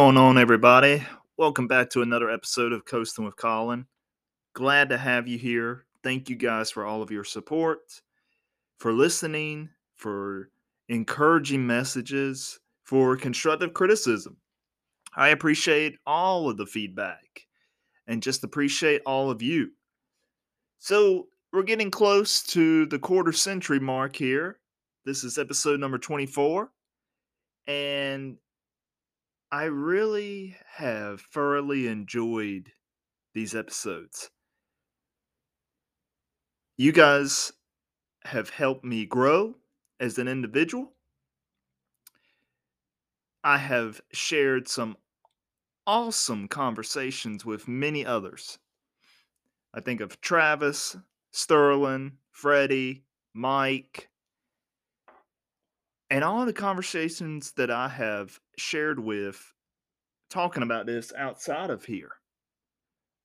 going on, everybody? Welcome back to another episode of Coasting with Colin. Glad to have you here. Thank you guys for all of your support, for listening, for encouraging messages, for constructive criticism. I appreciate all of the feedback and just appreciate all of you. So, we're getting close to the quarter century mark here. This is episode number 24. And I really have thoroughly enjoyed these episodes. You guys have helped me grow as an individual. I have shared some awesome conversations with many others. I think of Travis, Sterling, Freddie, Mike, and all the conversations that I have shared with talking about this outside of here,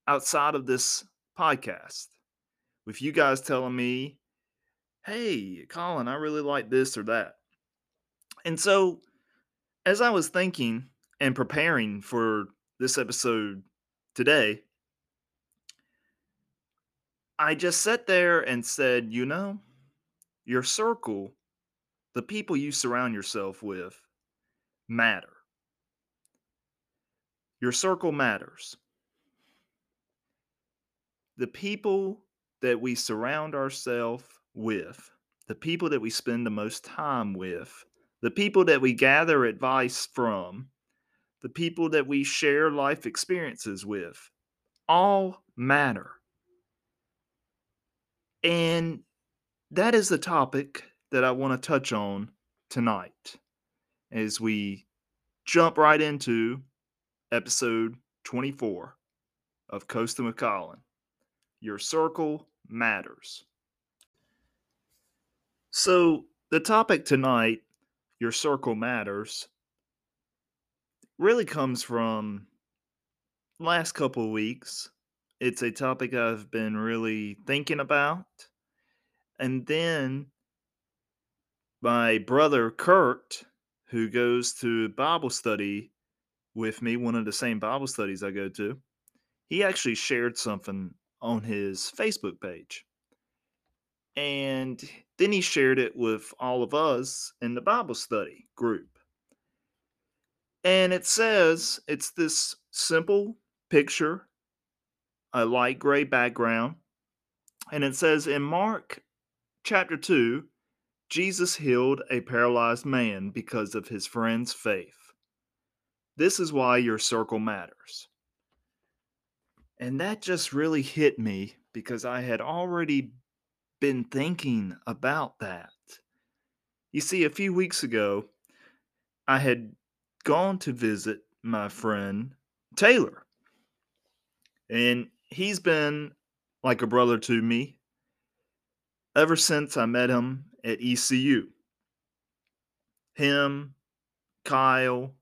outside of this podcast, with you guys telling me, hey, Colin, I really like this or that. And so, as I was thinking and preparing for this episode today, I just sat there and said, you know, your circle the people you surround yourself with matter. Your circle matters. The people that we surround ourselves with, the people that we spend the most time with, the people that we gather advice from, the people that we share life experiences with, all matter. And that is the topic that I want to touch on tonight as we jump right into episode 24 of with Colin. Your circle matters. So, the topic tonight, Your Circle Matters, really comes from last couple weeks. It's a topic I've been really thinking about. And then my brother Kurt, who goes to Bible study with me, one of the same Bible studies I go to, he actually shared something on his Facebook page. And then he shared it with all of us in the Bible study group. And it says it's this simple picture, a light gray background. And it says in Mark chapter 2, Jesus healed a paralyzed man because of his friend's faith. This is why your circle matters. And that just really hit me because I had already been thinking about that. You see, a few weeks ago, I had gone to visit my friend Taylor. And he's been like a brother to me ever since I met him at ECU. Him, Kyle,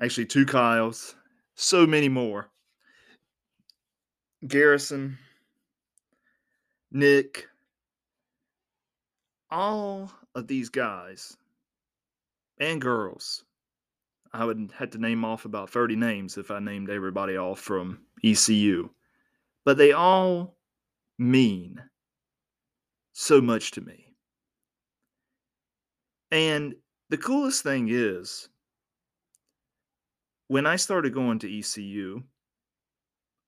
actually, two Kyles, so many more. Garrison, Nick, all of these guys and girls. I would have to name off about 30 names if I named everybody off from ECU. But they all mean so much to me. And the coolest thing is, when I started going to ECU,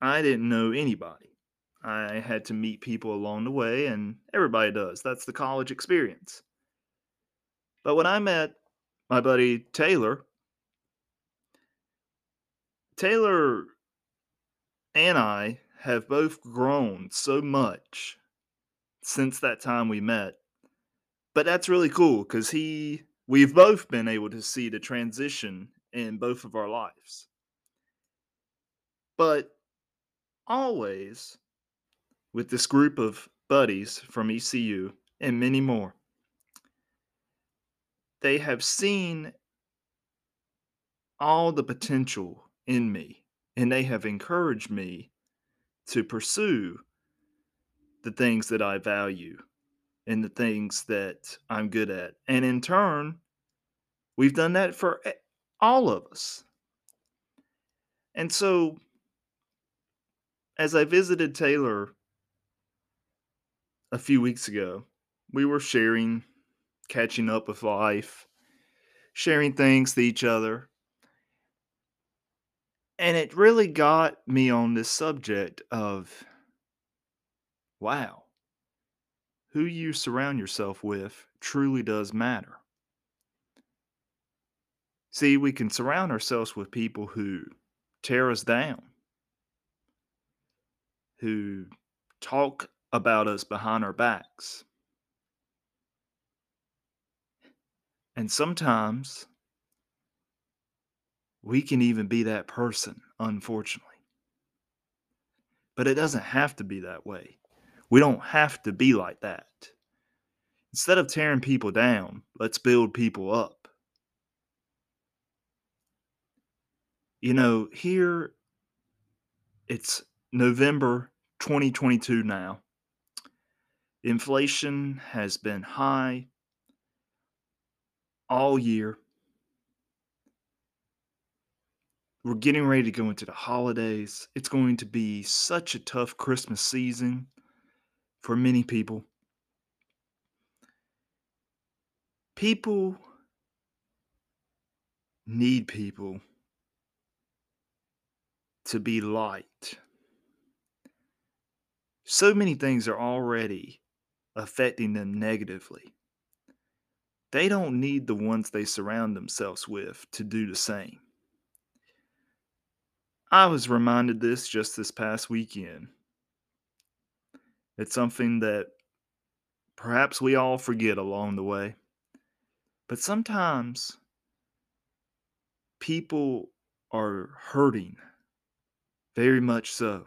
I didn't know anybody. I had to meet people along the way, and everybody does. That's the college experience. But when I met my buddy Taylor, Taylor and I have both grown so much since that time we met. But that's really cool because he, we've both been able to see the transition in both of our lives. But always with this group of buddies from ECU and many more, they have seen all the potential in me and they have encouraged me to pursue the things that I value and the things that I'm good at. And in turn, we've done that for All of us. And so, as I visited Taylor a few weeks ago, we were sharing, catching up with life, sharing things to each other. And it really got me on this subject of wow, who you surround yourself with truly does matter. See, we can surround ourselves with people who tear us down, who talk about us behind our backs. And sometimes we can even be that person, unfortunately. But it doesn't have to be that way. We don't have to be like that. Instead of tearing people down, let's build people up. You know, here it's November 2022 now. Inflation has been high all year. We're getting ready to go into the holidays. It's going to be such a tough Christmas season for many people. People need people to be light. So many things are already affecting them negatively. They don't need the ones they surround themselves with to do the same. I was reminded this just this past weekend. It's something that perhaps we all forget along the way. But sometimes people are hurting, very much so.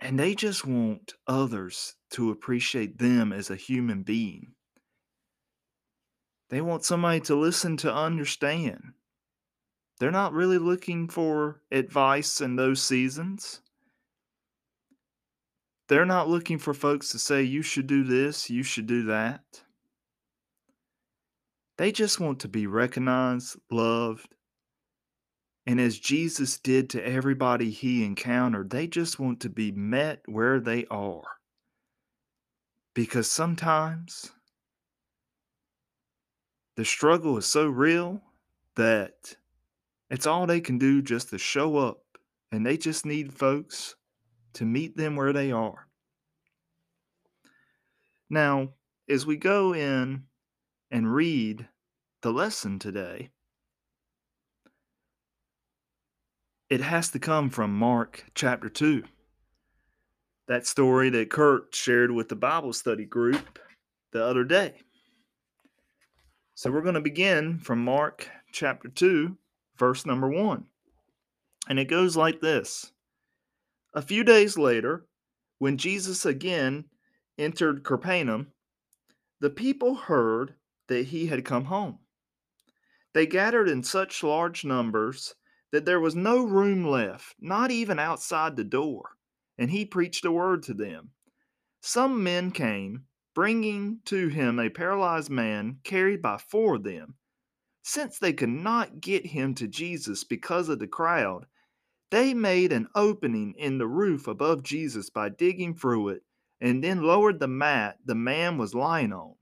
And they just want others to appreciate them as a human being. They want somebody to listen to understand. They're not really looking for advice in those seasons. They're not looking for folks to say, you should do this, you should do that. They just want to be recognized, loved, and as Jesus did to everybody he encountered, they just want to be met where they are. Because sometimes the struggle is so real that it's all they can do just to show up, and they just need folks to meet them where they are. Now, as we go in and read the lesson today, it has to come from Mark chapter 2. That story that Kurt shared with the Bible study group the other day. So we're going to begin from Mark chapter 2, verse number 1. And it goes like this A few days later, when Jesus again entered Capernaum, the people heard that he had come home. They gathered in such large numbers that there was no room left, not even outside the door, and he preached a word to them. Some men came, bringing to him a paralyzed man carried by four of them. Since they could not get him to Jesus because of the crowd, they made an opening in the roof above Jesus by digging through it and then lowered the mat the man was lying on.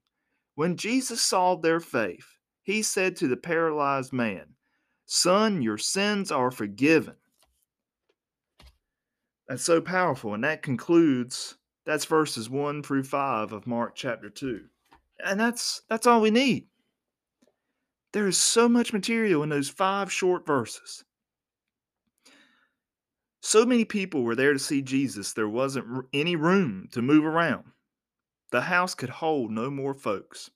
When Jesus saw their faith, he said to the paralyzed man, Son, your sins are forgiven. That's so powerful. And that concludes, that's verses 1 through 5 of Mark chapter 2. And that's that's all we need. There is so much material in those five short verses. So many people were there to see Jesus, there wasn't any room to move around. The house could hold no more folks.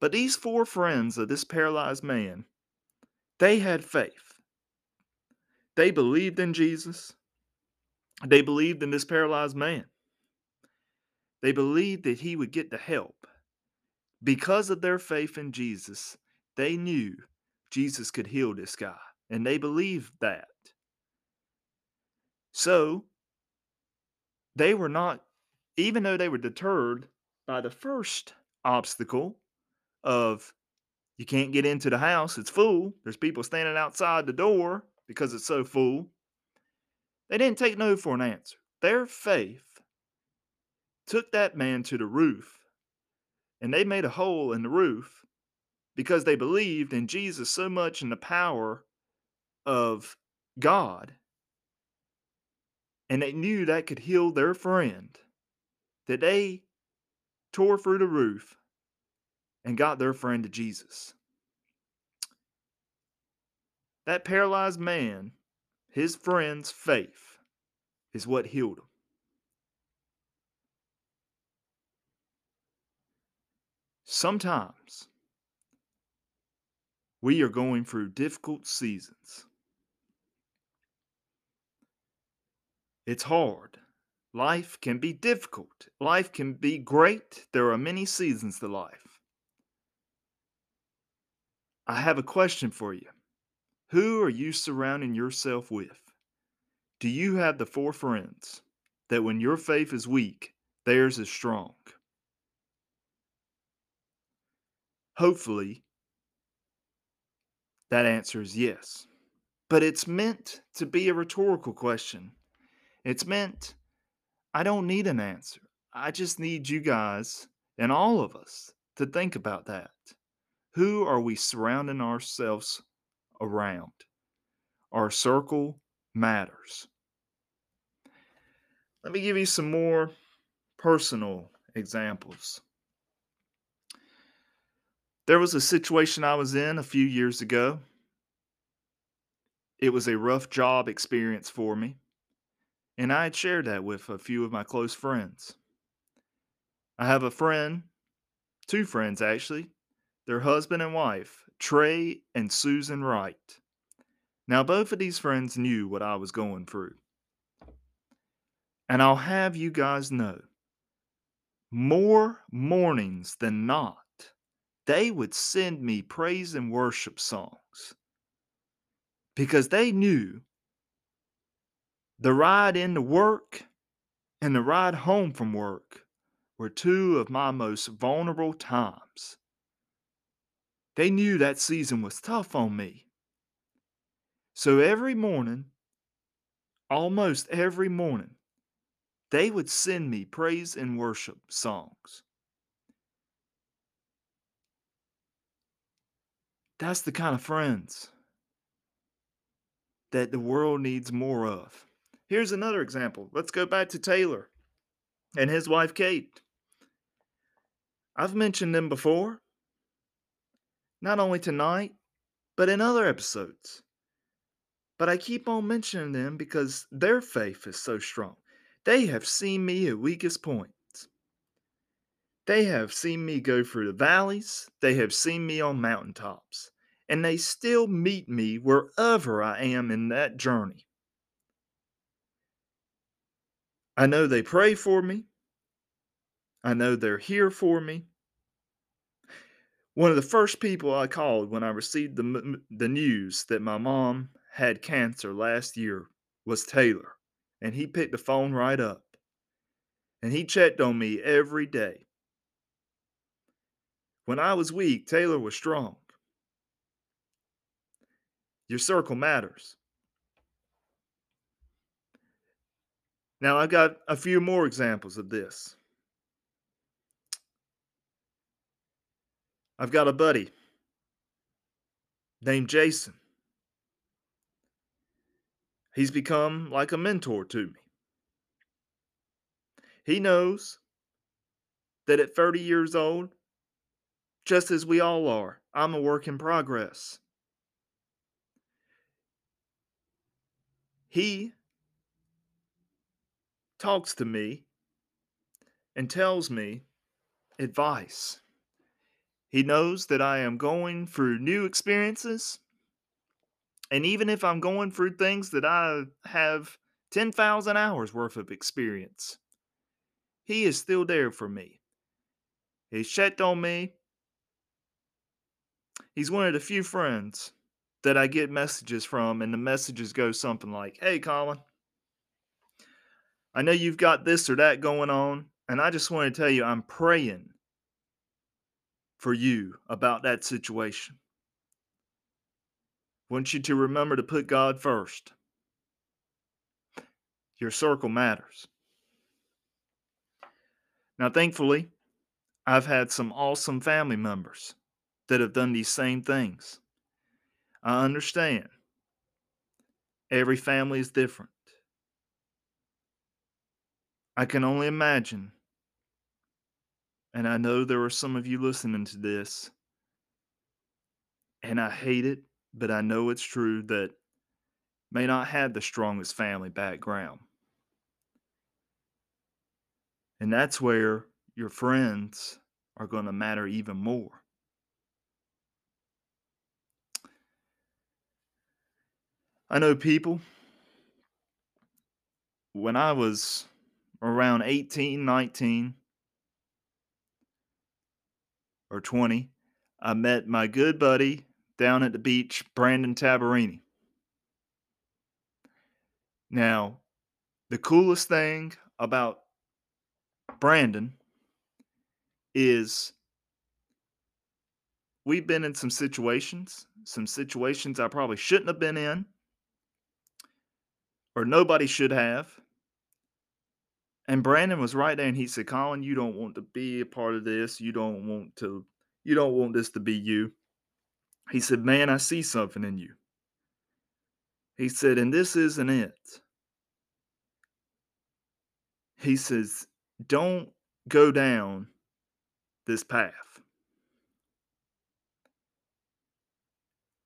But these four friends of this paralyzed man they had faith. They believed in Jesus. They believed in this paralyzed man. They believed that he would get the help. Because of their faith in Jesus, they knew Jesus could heal this guy, and they believed that. So, they were not, even though they were deterred by the first obstacle of You can't get into the house, it's full. There's people standing outside the door because it's so full. They didn't take no for an answer. Their faith took that man to the roof, and they made a hole in the roof because they believed in Jesus so much in the power of God, and they knew that could heal their friend, that they tore through the roof and got their friend to Jesus. That paralyzed man, his friend's faith, is what healed him. Sometimes we are going through difficult seasons. It's hard. Life can be difficult. Life can be great. There are many seasons to life. I have a question for you. Who are you surrounding yourself with? Do you have the four friends that when your faith is weak, theirs is strong? Hopefully, that answer is yes. But it's meant to be a rhetorical question. It's meant, I don't need an answer. I just need you guys and all of us to think about that. Who are we surrounding ourselves around? Our circle matters. Let me give you some more personal examples. There was a situation I was in a few years ago. It was a rough job experience for me, and I had shared that with a few of my close friends. I have a friend, two friends actually, their husband and wife, Trey and Susan Wright. Now, both of these friends knew what I was going through. And I'll have you guys know more mornings than not, they would send me praise and worship songs because they knew the ride into work and the ride home from work were two of my most vulnerable times. They knew that season was tough on me. So every morning, almost every morning, they would send me praise and worship songs. That's the kind of friends that the world needs more of. Here's another example. Let's go back to Taylor and his wife Kate. I've mentioned them before, not only tonight, but in other episodes. But I keep on mentioning them because their faith is so strong. They have seen me at weakest points. They have seen me go through the valleys, they have seen me on mountaintops, and they still meet me wherever I am in that journey. I know they pray for me. I know they're here for me. One of the first people I called when I received the, the news that my mom had cancer last year was Taylor, and he picked the phone right up. And he checked on me every day. When I was weak, Taylor was strong. Your circle matters. Now, I've got a few more examples of this. I've got a buddy named Jason. He's become like a mentor to me. He knows that at 30 years old, just as we all are, I'm a work in progress. He talks to me and tells me advice. He knows that I am going through new experiences. And even if I'm going through things that I have 10,000 hours worth of experience, he is still there for me. He's checked on me. He's one of the few friends that I get messages from, and the messages go something like Hey, Colin, I know you've got this or that going on, and I just want to tell you I'm praying for you about that situation. I want you to remember to put God first. Your circle matters. Now, thankfully, I've had some awesome family members that have done these same things. I understand. Every family is different. I can only imagine, and I know there are some of you listening to this, and I hate it, but I know it's true that may not have the strongest family background. And that's where your friends are going to matter even more. I know people, when I was around 18, 19, or 20, I met my good buddy down at the beach, Brandon Tabarini. Now, the coolest thing about Brandon is we've been in some situations, some situations I probably shouldn't have been in, or nobody should have. And Brandon was right there and he said, Colin, you don't want to be a part of this. You don't want to, you don't want this to be you. He said, Man, I see something in you. He said, and this isn't it. He says, don't go down this path.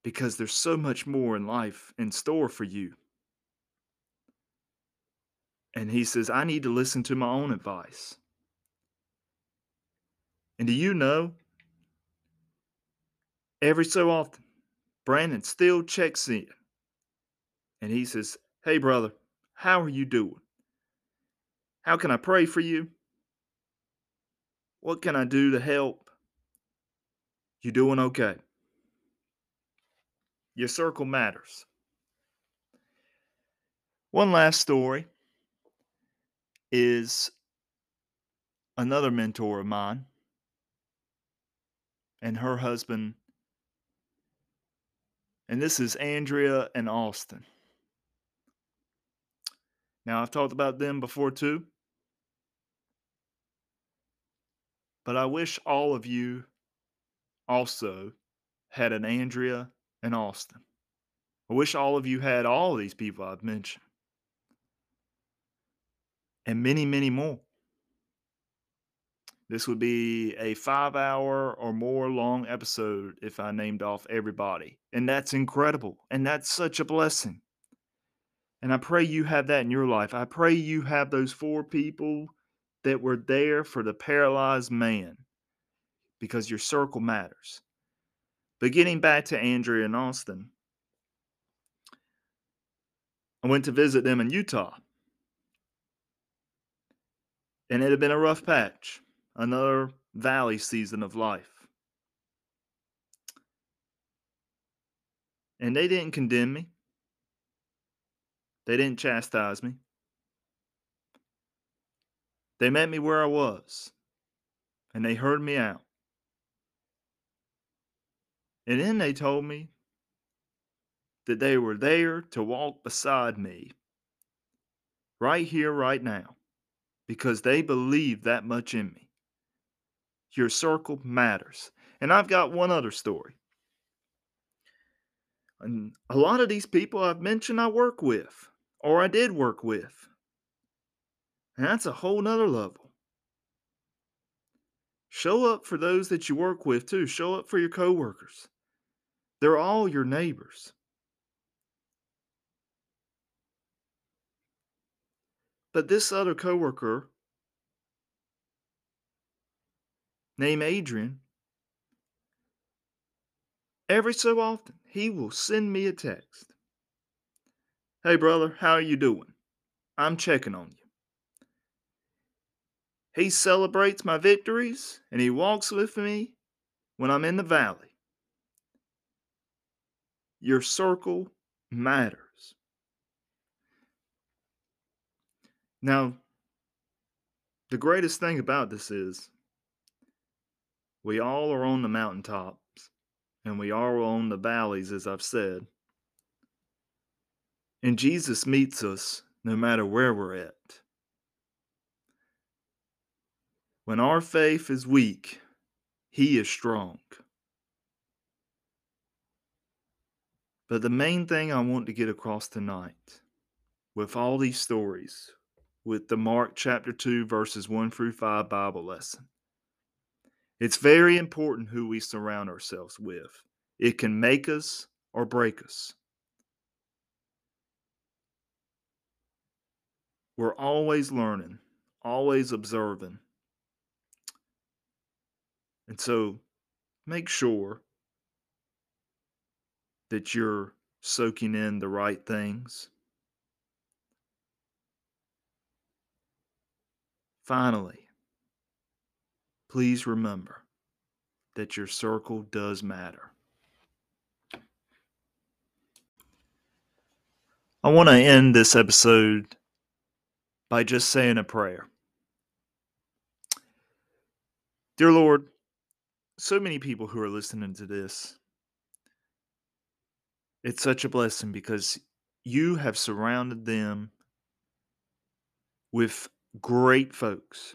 Because there's so much more in life in store for you. And he says, I need to listen to my own advice. And do you know, every so often, Brandon still checks in and he says, Hey, brother, how are you doing? How can I pray for you? What can I do to help? You doing okay? Your circle matters. One last story is another mentor of mine and her husband. And this is Andrea and Austin. Now, I've talked about them before too. But I wish all of you also had an Andrea and Austin. I wish all of you had all of these people I've mentioned. And many, many more. This would be a five hour or more long episode if I named off everybody. And that's incredible. And that's such a blessing. And I pray you have that in your life. I pray you have those four people that were there for the paralyzed man because your circle matters. But getting back to Andrea and Austin, I went to visit them in Utah. And it had been a rough patch, another valley season of life. And they didn't condemn me, they didn't chastise me. They met me where I was, and they heard me out. And then they told me that they were there to walk beside me right here, right now, because they believe that much in me. Your circle matters. And I've got one other story. And a lot of these people I've mentioned I work with, or I did work with. And that's a whole nother level. Show up for those that you work with too. Show up for your coworkers. They're all your neighbors. But this other coworker named Adrian, every so often, he will send me a text. Hey, brother, how are you doing? I'm checking on you. He celebrates my victories and he walks with me when I'm in the valley. Your circle matters. Now, the greatest thing about this is We all are on the mountaintops, and we are on the valleys, as I've said. And Jesus meets us no matter where we're at. When our faith is weak, He is strong. But the main thing I want to get across tonight, with all these stories, with the Mark chapter 2, verses 1 through 5 Bible lesson, it's very important who we surround ourselves with. It can make us or break us. We're always learning, always observing. And so make sure that you're soaking in the right things. Finally, please remember that your circle does matter. I want to end this episode by just saying a prayer. Dear Lord, so many people who are listening to this, it's such a blessing because you have surrounded them with great folks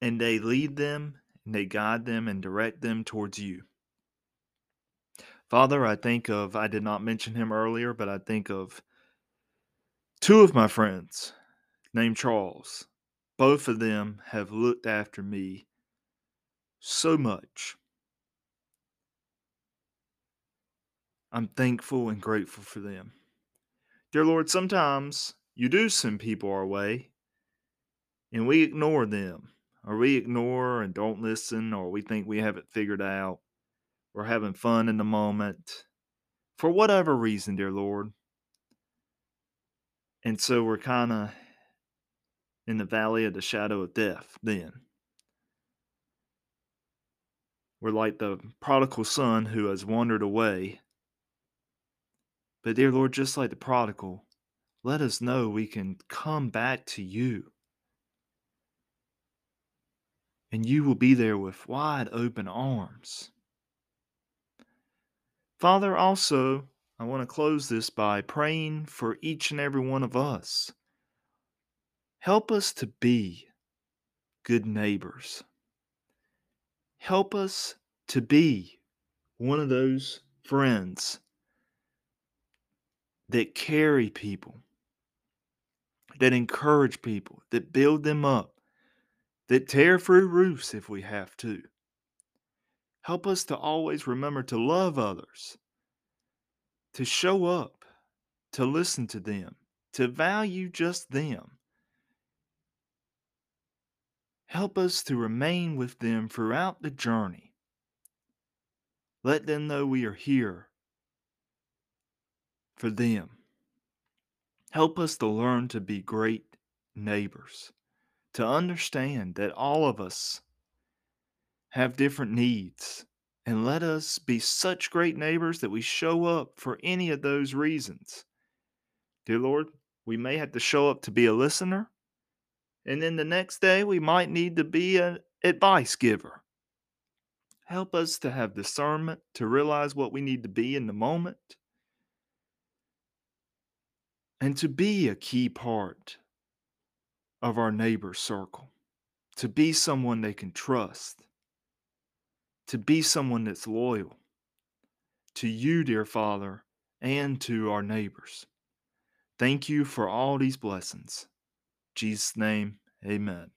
and they lead them and they guide them and direct them towards you. Father, I think of, I did not mention him earlier, but I think of two of my friends named Charles. Both of them have looked after me so much. I'm thankful and grateful for them. Dear Lord, sometimes you do send people our way and we ignore them or we ignore and don't listen, or we think we have it figured out. We're having fun in the moment for whatever reason, dear Lord. And so we're kind of in the valley of the shadow of death then. We're like the prodigal son who has wandered away. But, dear Lord, just like the prodigal, let us know we can come back to you and you will be there with wide open arms. Father, also, I want to close this by praying for each and every one of us. Help us to be good neighbors. Help us to be one of those friends that carry people, that encourage people, that build them up, that tear through roofs if we have to. Help us to always remember to love others, to show up, to listen to them, to value just them. Help us to remain with them throughout the journey. Let them know we are here for them. Help us to learn to be great neighbors to understand that all of us have different needs. And let us be such great neighbors that we show up for any of those reasons. Dear Lord, we may have to show up to be a listener, and then the next day we might need to be an advice giver. Help us to have discernment to realize what we need to be in the moment and to be a key part of our neighbor circle, to be someone they can trust, to be someone that's loyal to you, dear Father, and to our neighbors. Thank you for all these blessings. In Jesus' name, amen.